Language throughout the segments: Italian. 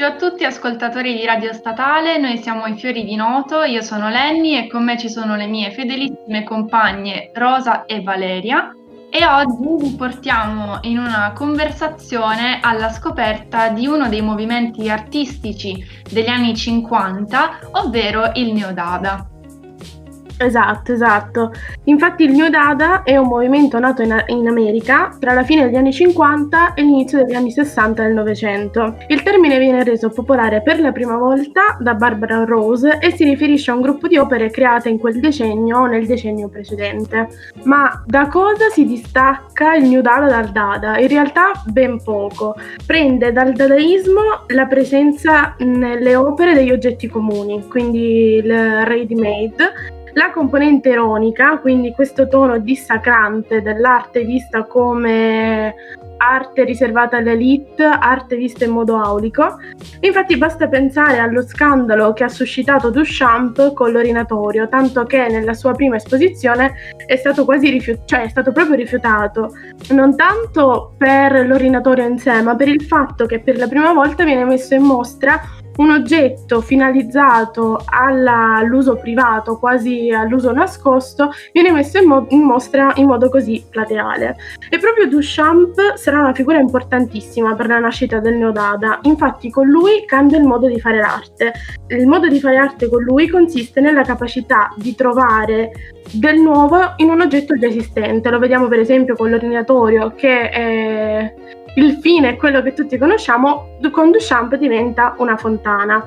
pomeriggio a tutti ascoltatori di Radio Statale, noi siamo i Fiori di Noto, io sono Lenny e con me ci sono le mie fedelissime compagne Rosa e Valeria e oggi vi portiamo in una conversazione alla scoperta di uno dei movimenti artistici degli anni 50, ovvero il Neodada. Esatto, esatto. Infatti il New Dada è un movimento nato in, in, America tra la fine degli anni 50 e l'inizio degli anni 60 del Novecento. Il termine viene reso popolare per la prima volta da Barbara Rose e si riferisce a un gruppo di opere create in quel decennio o nel decennio precedente. Ma da cosa si distacca il New Dada dal Dada? In realtà ben poco. Prende dal dadaismo la presenza nelle opere degli oggetti comuni, quindi il ready made la componente ironica, quindi questo tono dissacrante dell'arte vista come arte riservata all'elite, arte vista in modo aulico. Infatti basta pensare allo scandalo che ha suscitato Duchamp con l'orinatorio, tanto che nella sua prima esposizione è stato quasi rifiutato, cioè è stato proprio rifiutato, non tanto per l'orinatorio in sé, ma per il fatto che per la prima volta viene messo in mostra un oggetto finalizzato all'uso privato, quasi all'uso nascosto, viene messo in, mo- in, mostra in modo così plateale. E proprio Duchamp sarà una figura importantissima per la nascita del Neodada, infatti con lui cambia il modo di fare l'arte. Il modo di fare arte con lui consiste nella capacità di trovare del nuovo in un oggetto già esistente. Lo vediamo per esempio con l'ordinatorio che è il fine è quello che tutti conosciamo, con Duchamp diventa una fontana.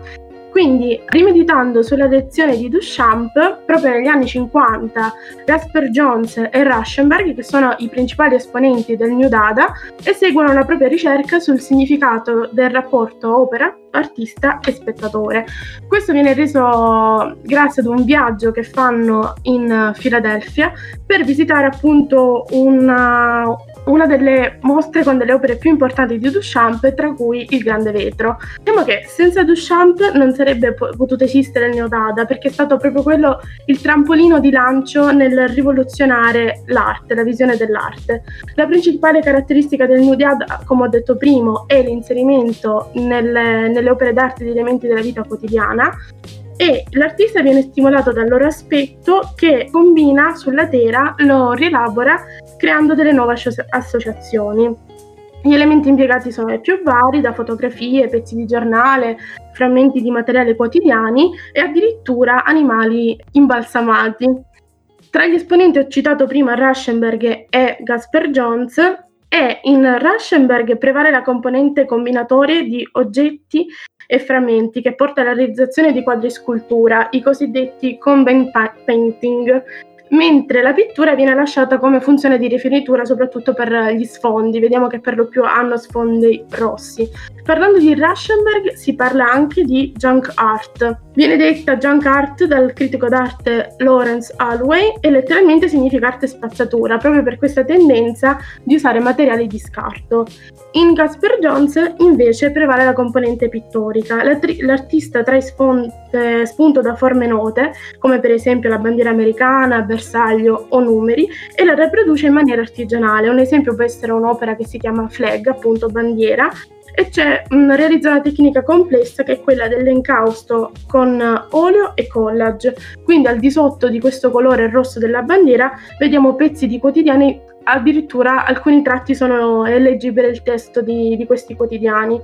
Quindi, rimeditando sulla lezione di Duchamp, proprio negli anni 50, Jasper Jones e Rauschenberg, che sono i principali esponenti del New Dada, eseguono la propria ricerca sul significato del rapporto opera, artista e spettatore. Questo viene reso grazie ad un viaggio che fanno in Filadelfia per visitare appunto una, una delle mostre con delle opere più importanti di Duchamp, tra cui Il Grande Vetro. Diciamo che senza Duchamp non sarebbe potuto esistere il Neodada, perché è stato proprio quello il trampolino di lancio nel rivoluzionare l'arte, la visione dell'arte. La principale caratteristica del Neodada, come ho detto prima, è l'inserimento nelle, nelle opere d'arte di elementi della vita quotidiana, e l'artista viene stimolato dal loro aspetto che combina sulla tela, lo rielabora creando delle nuove associazioni. Gli elementi impiegati sono i più vari, da fotografie, pezzi di giornale, frammenti di materiale quotidiani e addirittura animali imbalsamati. Tra gli esponenti ho citato prima Rauschenberg e Gasper Jones e in Rauschenberg prevale la componente combinatoria di oggetti e frammenti che porta alla realizzazione di quadri scultura, i cosiddetti combine painting, mentre la pittura viene lasciata come funzione di rifinitura soprattutto per gli sfondi, vediamo che per lo più hanno sfondi rossi. Parlando di Rauschenberg si parla anche di junk art. Viene detta junk art dal critico d'arte Lawrence Holloway e letteralmente significa arte spazzatura, proprio per questa tendenza di usare materiali di scarto. In Gasper Jones invece prevale la componente pittorica. L'artista trae sfonte, spunto da forme note, come per esempio la bandiera americana, bersaglio o numeri, e la riproduce in maniera artigianale. Un esempio può essere un'opera che si chiama flag, appunto bandiera, e c'è mh, realizza una tecnica complessa che è quella dell'encausto con olio e collage. Quindi al di sotto di questo colore rosso della bandiera vediamo pezzi di quotidiani, addirittura alcuni tratti sono leggibili il testo di, di questi quotidiani.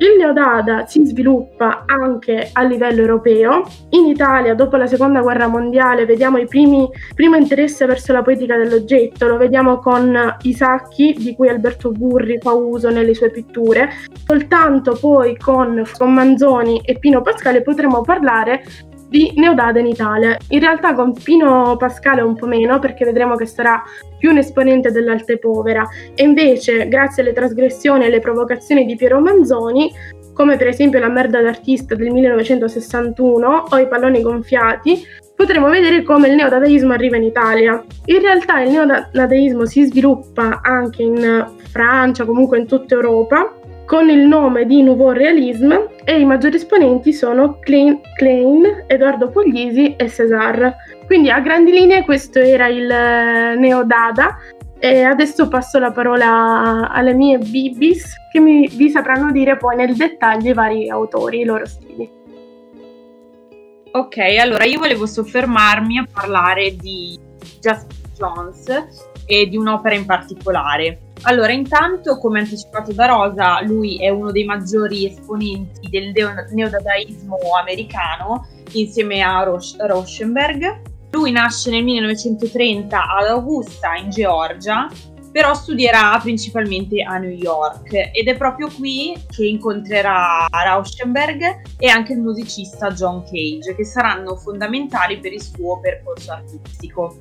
Il neodada si sviluppa anche a livello europeo. In Italia, dopo la seconda guerra mondiale, vediamo il primo interesse verso la poetica dell'oggetto. Lo vediamo con i sacchi di cui Alberto Burri fa uso nelle sue pitture. Soltanto poi con, con Manzoni e Pino Pascale potremo parlare di Neodada in Italia. In realtà con Pino Pascale un po' meno perché vedremo che sarà più un esponente dell'arte povera e invece grazie alle trasgressioni e alle provocazioni di Piero Manzoni come per esempio la merda d'artista del 1961 o i palloni gonfiati, potremo vedere come il neodadaismo arriva in Italia. In realtà il neodadaismo si sviluppa anche in Francia, comunque in tutta Europa, con il nome di Nouveau Realisme e i maggiori esponenti sono Klein, Klein Edoardo Puglisi e César. Quindi a grandi linee questo era il eh, Neodada E adesso passo la parola alle mie bibis che mi, vi sapranno dire poi nel dettaglio i vari autori, i loro stili. Ok, allora io volevo soffermarmi a parlare di Just Jones e di un'opera in particolare. Allora, intanto, come anticipato da Rosa, lui è uno dei maggiori esponenti del neodadaismo americano insieme a Rauschenberg. Lui nasce nel 1930 ad Augusta, in Georgia, però studierà principalmente a New York ed è proprio qui che incontrerà Rauschenberg e anche il musicista John Cage, che saranno fondamentali per il suo percorso artistico.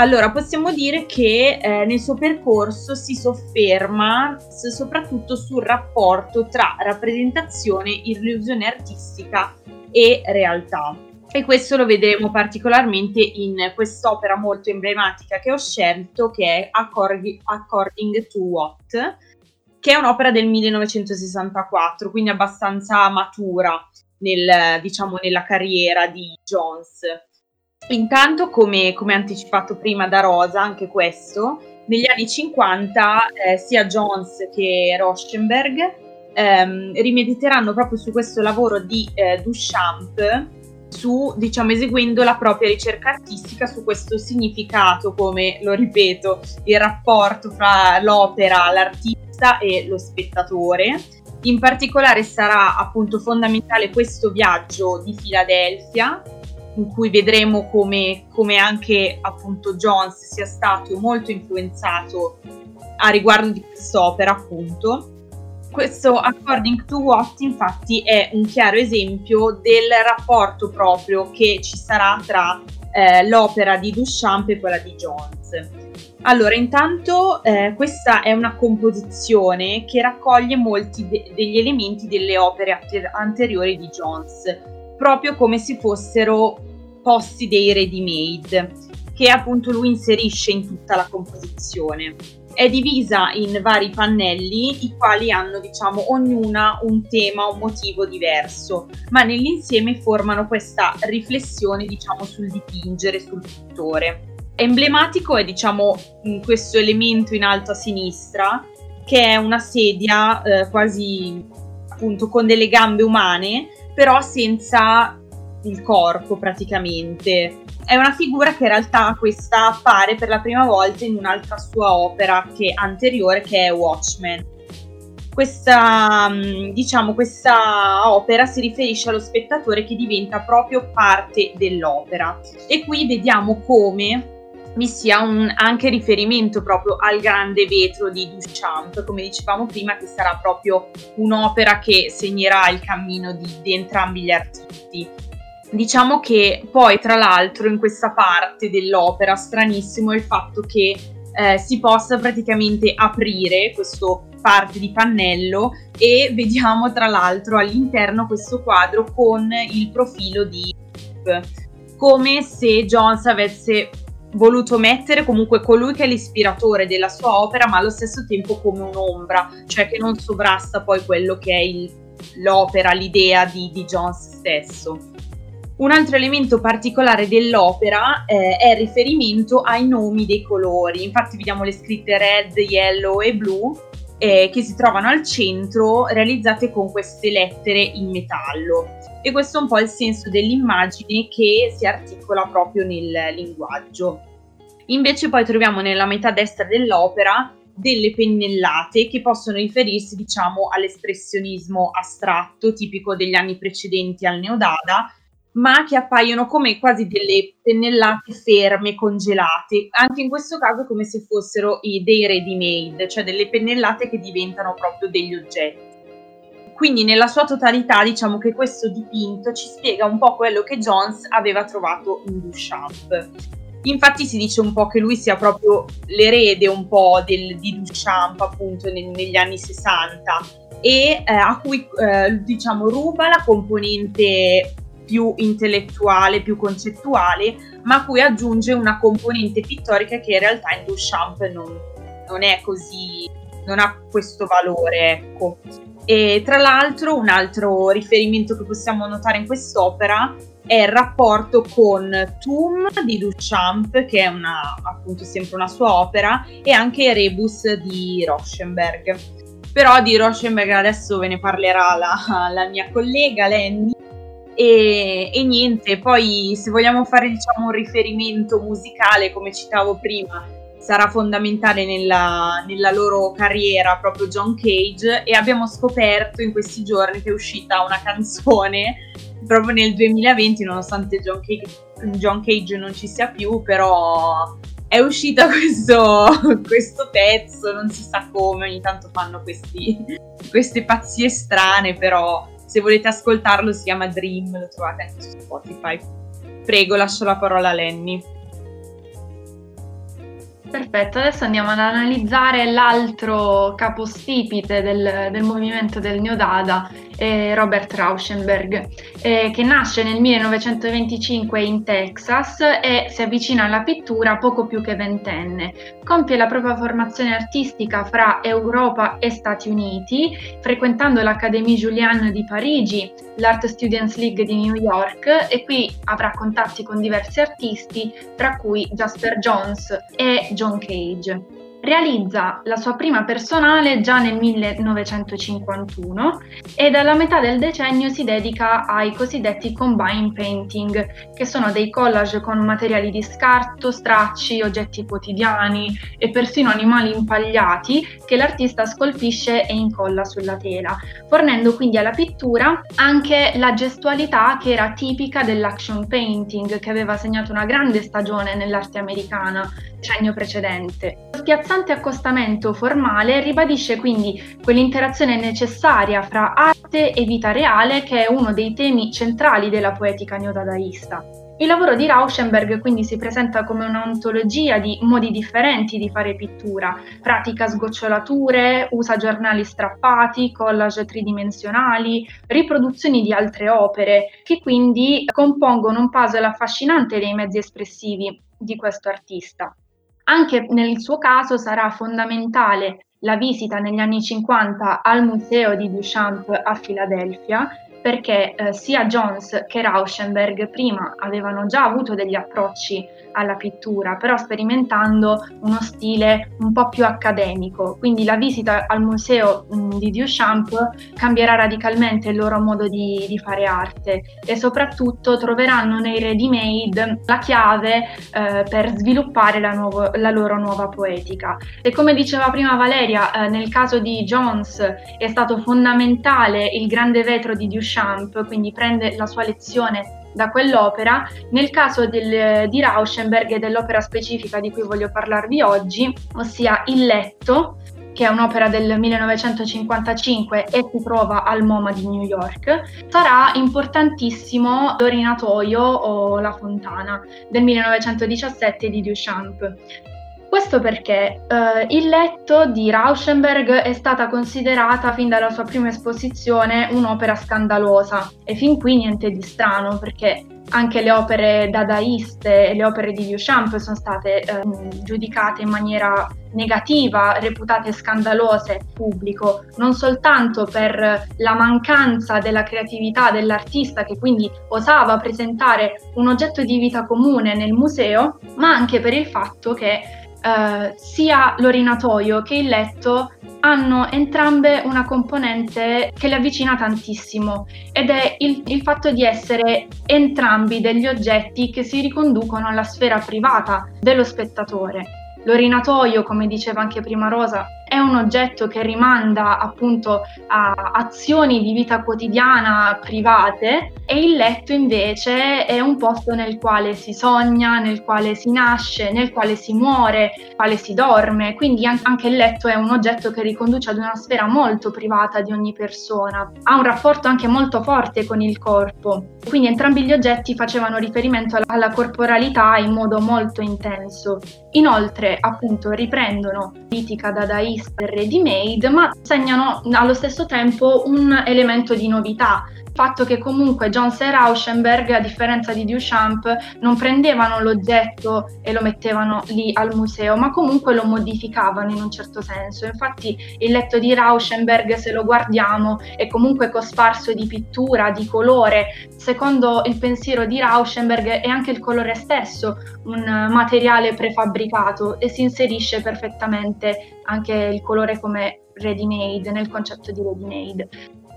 Allora, possiamo dire che eh, nel suo percorso si sofferma soprattutto sul rapporto tra rappresentazione, illusione artistica e realtà. E questo lo vedremo particolarmente in quest'opera molto emblematica che ho scelto, che è According, According to What, che è un'opera del 1964, quindi abbastanza matura nel, diciamo, nella carriera di Jones. Intanto, come, come, anticipato prima da Rosa, anche questo, negli anni 50 eh, sia Jones che Rauschenberg ehm, rimediteranno proprio su questo lavoro di eh, Duchamp, su, diciamo, eseguendo la propria ricerca artistica su questo significato, come lo ripeto, il rapporto fra l'opera, l'artista e lo spettatore. In particolare sarà appunto fondamentale questo viaggio di Filadelfia, in cui vedremo come, come anche appunto Jones sia stato molto influenzato a riguardo di quest'opera appunto. Questo According to What infatti è un chiaro esempio del rapporto proprio che ci sarà tra eh, l'opera di Duchamp e quella di Jones. Allora, intanto eh, questa è una composizione che raccoglie molti de- degli elementi delle opere anteriori di Jones, proprio come se fossero posti dei ready made che appunto lui inserisce in tutta la composizione. È divisa in vari pannelli, i quali hanno, diciamo, ognuna un tema, un motivo diverso, ma nell'insieme formano questa riflessione, diciamo, sul dipingere, sul pittore. Emblematico è, diciamo, questo elemento in alto a sinistra, che è una sedia eh, quasi appunto con delle gambe umane, però senza il corpo praticamente. È una figura che in realtà questa appare per la prima volta in un'altra sua opera che, anteriore che è Watchmen. Questa, mm, diciamo, questa opera si riferisce allo spettatore che diventa proprio parte dell'opera e qui vediamo come vi sia un, anche riferimento proprio al grande vetro di Duchamp, come dicevamo prima, che sarà proprio un'opera che segnerà il cammino di, di entrambi gli artisti. Diciamo che poi, tra l'altro, in questa parte dell'opera, stranissimo è il fatto che eh, si possa praticamente aprire questo parte di pannello e vediamo tra l'altro all'interno questo quadro con il profilo di come se Jones avesse voluto mettere comunque colui che è l'ispiratore della sua opera ma allo stesso tempo come un'ombra cioè che non sovrasta poi quello che è il, l'opera, l'idea di, di Jones stesso. Un altro elemento particolare dell'opera eh, è il riferimento ai nomi dei colori, infatti vediamo le scritte red, yellow e blu eh, che si trovano al centro realizzate con queste lettere in metallo e questo è un po' il senso dell'immagine che si articola proprio nel linguaggio. Invece poi troviamo nella metà destra dell'opera delle pennellate che possono riferirsi diciamo all'espressionismo astratto tipico degli anni precedenti al Neodada ma che appaiono come quasi delle pennellate ferme, congelate. Anche in questo caso come se fossero dei ready made, cioè delle pennellate che diventano proprio degli oggetti. Quindi nella sua totalità diciamo che questo dipinto ci spiega un po' quello che Jones aveva trovato in Duchamp. Infatti si dice un po' che lui sia proprio l'erede un po' del, di Duchamp appunto nel, negli anni 60 e eh, a cui eh, diciamo ruba la componente più intellettuale, più concettuale, ma a cui aggiunge una componente pittorica che in realtà in Duchamp non, non è così, non ha questo valore, ecco. E tra l'altro un altro riferimento che possiamo notare in quest'opera è il rapporto con Tum di Duchamp, che è una, appunto sempre una sua opera, e anche Rebus di Rauschenberg. Però di Rauschenberg adesso ve ne parlerà la, la mia collega Lenny. E, e, niente, poi se vogliamo fare diciamo un riferimento musicale, come citavo prima, sarà fondamentale nella, nella, loro carriera proprio John Cage e abbiamo scoperto in questi giorni che è uscita una canzone proprio nel 2020 nonostante John Cage, John Cage non ci sia più però è uscita questo, questo, pezzo non si sa come ogni tanto fanno questi, queste pazzie strane però se volete ascoltarlo si chiama Dream lo trovate anche su Spotify. Prego lascio la parola a Lenny Perfetto, adesso andiamo ad analizzare l'altro capostipite del, del movimento del Neodada, eh, Robert Rauschenberg, eh, che nasce nel 1925 in Texas e si avvicina alla pittura poco più che ventenne. Compie la propria formazione artistica fra Europa e Stati Uniti, frequentando l'Académie Julian di Parigi, l'Art Students League di New York e qui avrà contatti con diversi artisti, tra cui Jasper Jones e John Cage. Realizza la sua prima personale già nel 1951 e dalla metà del decennio si dedica ai cosiddetti combine painting, che sono dei collage con materiali di scarto, stracci, oggetti quotidiani e persino animali impagliati che l'artista scolpisce e incolla sulla tela, fornendo quindi alla pittura anche la gestualità che era tipica dell'action painting, che aveva segnato una grande stagione nell'arte americana decennio precedente. Lo spiazzante accostamento formale ribadisce quindi quell'interazione necessaria fra arte e vita reale che è uno dei temi centrali della poetica neodadaista. Il lavoro di Rauschenberg quindi si presenta come un'ontologia di modi differenti di fare pittura, pratica sgocciolature, usa giornali strappati, collage tridimensionali, riproduzioni di altre opere, che quindi compongono un puzzle affascinante dei mezzi espressivi di questo artista. Anche nel suo caso sarà fondamentale la visita negli anni 50 al museo di Duchamp a Filadelfia perché eh, sia Jones che Rauschenberg prima avevano già avuto degli approcci alla pittura, però sperimentando uno stile un po' più accademico. Quindi la visita al museo mh, mm, di Duchamp cambierà radicalmente il loro modo di, di, fare arte e soprattutto troveranno nei ready-made la chiave eh, per sviluppare la, nuovo, la, loro nuova poetica. E come diceva prima Valeria, eh, nel caso di Jones è stato fondamentale il grande vetro di Duchamp, quindi prende la sua lezione da quell'opera. Nel caso del, di Rauschenberg e dell'opera specifica di cui voglio parlarvi oggi, ossia Il letto, che è un'opera del 1955 e si trova al MoMA di New York, sarà importantissimo L'orinatoio o La fontana del 1917 di Duchamp. Questo perché eh, Il letto di Rauschenberg è stata considerata fin dalla sua prima esposizione un'opera scandalosa. E fin qui niente di strano perché anche le opere dadaiste e le opere di Duchamp sono state eh, giudicate in maniera negativa, reputate scandalose pubblico, non soltanto per la mancanza della creatività dell'artista che quindi osava presentare un oggetto di vita comune nel museo, ma anche per il fatto che eh, sia l'orinatoio che il letto hanno entrambe una componente che le avvicina tantissimo ed è il, il, fatto di essere entrambi degli oggetti che si riconducono alla sfera privata dello spettatore. L'orinatoio, come diceva anche prima Rosa, è un oggetto che rimanda appunto a azioni di vita quotidiana private e il letto invece è un posto nel quale si sogna, nel quale si nasce, nel quale si muore, nel quale si dorme, quindi anche il letto è un oggetto che riconduce ad una sfera molto privata di ogni persona, ha un rapporto anche molto forte con il corpo, quindi entrambi gli oggetti facevano riferimento alla corporalità in modo molto intenso. Inoltre appunto riprendono politica dadaista ready made, ma segnano allo stesso tempo un elemento di novità fatto che comunque Jones e Rauschenberg, a differenza di Duchamp, non prendevano l'oggetto e lo mettevano lì al museo, ma comunque lo modificavano in un certo senso. Infatti il letto di Rauschenberg, se lo guardiamo, è comunque cosparso di pittura, di colore. Secondo il pensiero di Rauschenberg è anche il colore stesso un materiale prefabbricato e si inserisce perfettamente anche il colore come ready made nel concetto di ready made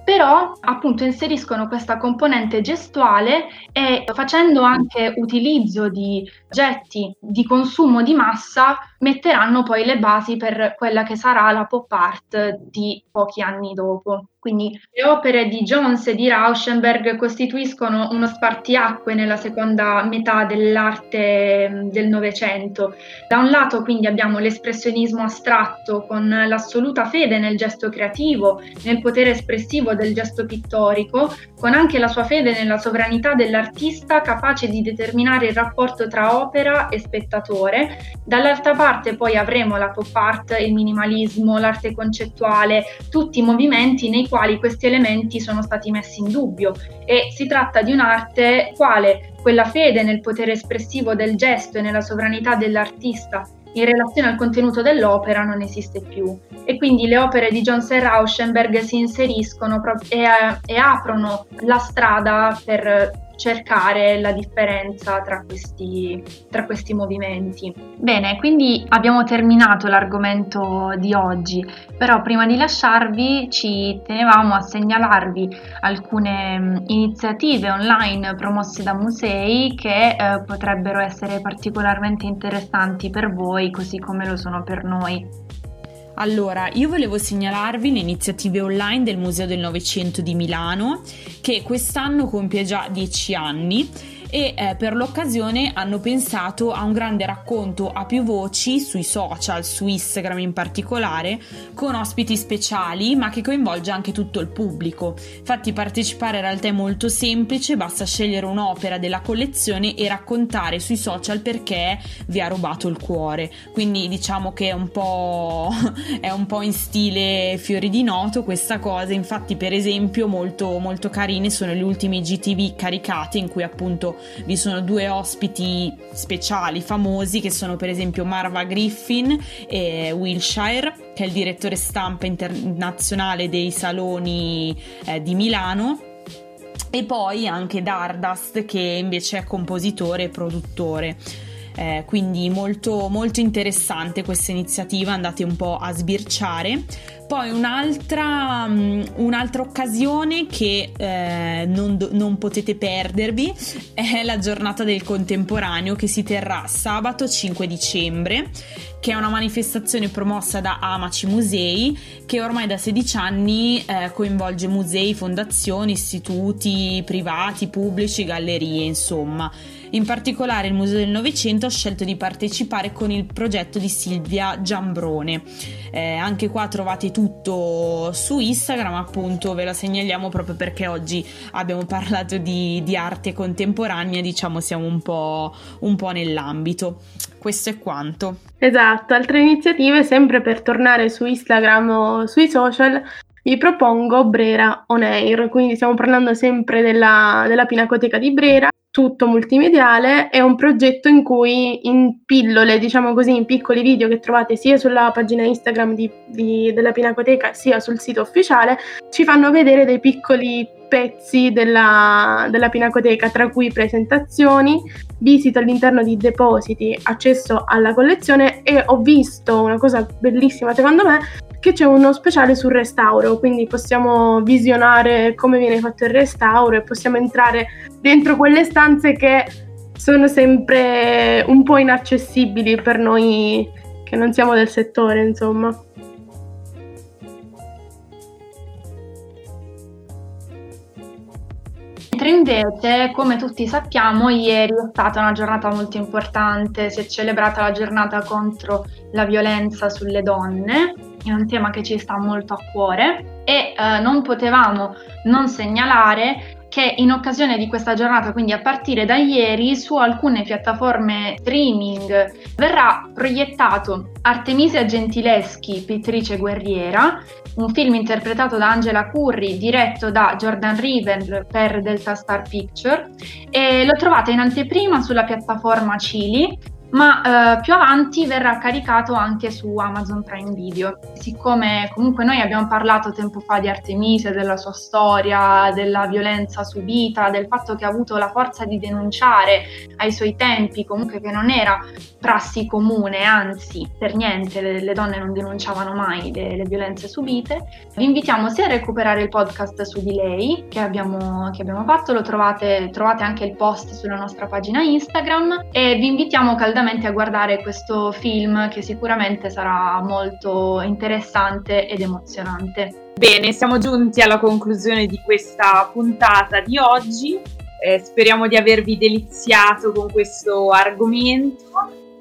però appunto inseriscono questa componente gestuale e facendo anche utilizzo di oggetti di consumo di massa metteranno poi le basi per quella che sarà la pop art di pochi anni dopo. Quindi le opere di Jones e di Rauschenberg costituiscono uno spartiacque nella seconda metà dell'arte mm, del Novecento. Da un lato quindi abbiamo l'espressionismo astratto con l'assoluta fede nel gesto creativo, nel potere espressivo del gesto pittorico, con anche la sua fede nella sovranità dell'artista capace di determinare il rapporto tra opera e spettatore. Dall'altra parte poi avremo la pop art, il minimalismo, l'arte concettuale, tutti i movimenti nei quali questi elementi sono stati messi in dubbio. E si tratta di un'arte quale quella fede nel potere espressivo del gesto e nella sovranità dell'artista. In relazione al contenuto dell'opera non esiste più. E quindi le opere di Jones e Rauschenberg si inseriscono e, e aprono la strada per cercare la differenza tra questi, tra questi movimenti. Bene, quindi abbiamo terminato l'argomento di oggi, però prima di lasciarvi ci tenevamo a segnalarvi alcune mm, iniziative online promosse da musei che eh, potrebbero essere particolarmente interessanti per voi, così come lo sono per noi. Allora, io volevo segnalarvi le iniziative online del Museo del Novecento di Milano, che quest'anno compie già 10 anni e eh, per l'occasione hanno pensato a un grande racconto a più voci sui social, su Instagram in particolare, con ospiti speciali ma che coinvolge anche tutto il pubblico. Infatti partecipare in realtà è molto semplice, basta scegliere un'opera della collezione e raccontare sui social perché vi ha rubato il cuore. Quindi diciamo che è un po', è un po in stile fiori di noto questa cosa, infatti per esempio molto, molto carine sono gli ultimi GTV caricati in cui appunto vi sono due ospiti speciali famosi che sono per esempio Marva Griffin e Wilshire, che è il direttore stampa internazionale dei saloni eh, di Milano e poi anche Dardust che invece è compositore e produttore. Eh, quindi molto, molto interessante questa iniziativa, andate un po' a sbirciare. Poi un'altra, um, un'altra occasione che eh, non, non, potete perdervi è la giornata del contemporaneo che si terrà sabato 5 dicembre, che è una manifestazione promossa da Amaci Musei che ormai da 16 anni eh, coinvolge musei, fondazioni, istituti privati, pubblici, gallerie, insomma. In particolare il Museo del Novecento ha scelto di partecipare con il progetto di Silvia Giambrone. Eh, anche qua trovate tutto su Instagram, appunto ve la segnaliamo proprio perché oggi abbiamo parlato di, di arte contemporanea, diciamo siamo un po', un po' nell'ambito. Questo è quanto. Esatto, altre iniziative sempre per tornare su Instagram o sui social vi propongo Brera On Air, quindi stiamo parlando sempre della, della Pinacoteca di Brera tutto multimediale, è un progetto in cui in pillole, diciamo così, in piccoli video che trovate sia sulla pagina Instagram di, di, della Pinacoteca sia sul sito ufficiale, ci fanno vedere dei piccoli pezzi della, della Pinacoteca, tra cui presentazioni, visita all'interno di depositi, accesso alla collezione e ho visto una cosa bellissima secondo me, che c'è uno speciale sul restauro, quindi possiamo visionare come viene fatto il restauro e possiamo entrare dentro quelle stanze che sono sempre un po' inaccessibili per noi che non siamo del settore, insomma. Invece, come tutti sappiamo, ieri è stata una giornata molto importante, si è celebrata la giornata contro la violenza sulle donne è un tema che ci sta molto a cuore e eh, non potevamo non segnalare che in occasione di questa giornata, quindi a partire da ieri, su alcune piattaforme streaming verrà proiettato Artemisia Gentileschi, pittrice guerriera, un film interpretato da Angela Curry, diretto da Jordan Riven per Delta Star Picture e lo trovate in anteprima sulla piattaforma Chili ma eh, più avanti verrà caricato anche su Amazon Prime Video. Siccome comunque noi abbiamo parlato tempo fa di Artemisia, della sua storia, della violenza subita, del fatto che ha avuto la forza di denunciare ai suoi tempi, comunque che non era prassi comune, anzi per niente le, le donne non denunciavano mai le, le, violenze subite, vi invitiamo sia a recuperare il podcast su di lei che abbiamo, che abbiamo fatto, lo trovate, trovate anche il post sulla nostra pagina Instagram e vi invitiamo caldamente caldamente a guardare questo film che sicuramente sarà molto interessante ed emozionante. Bene, siamo giunti alla conclusione di questa puntata di oggi. Eh, speriamo di avervi deliziato con questo argomento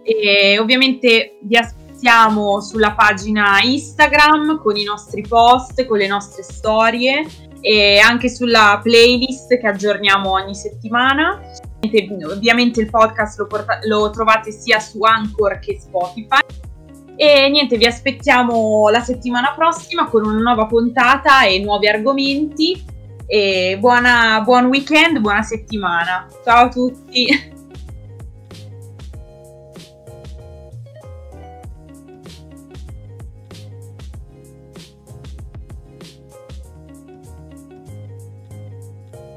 e ovviamente vi aspettiamo sulla pagina Instagram con i nostri post, con le nostre storie e anche sulla playlist che aggiorniamo ogni settimana. Ovviamente il podcast lo, porta- lo trovate sia su Anchor che Spotify. E niente, vi aspettiamo la settimana prossima con una nuova puntata e nuovi argomenti. E buona, buon weekend, buona settimana. Ciao a tutti!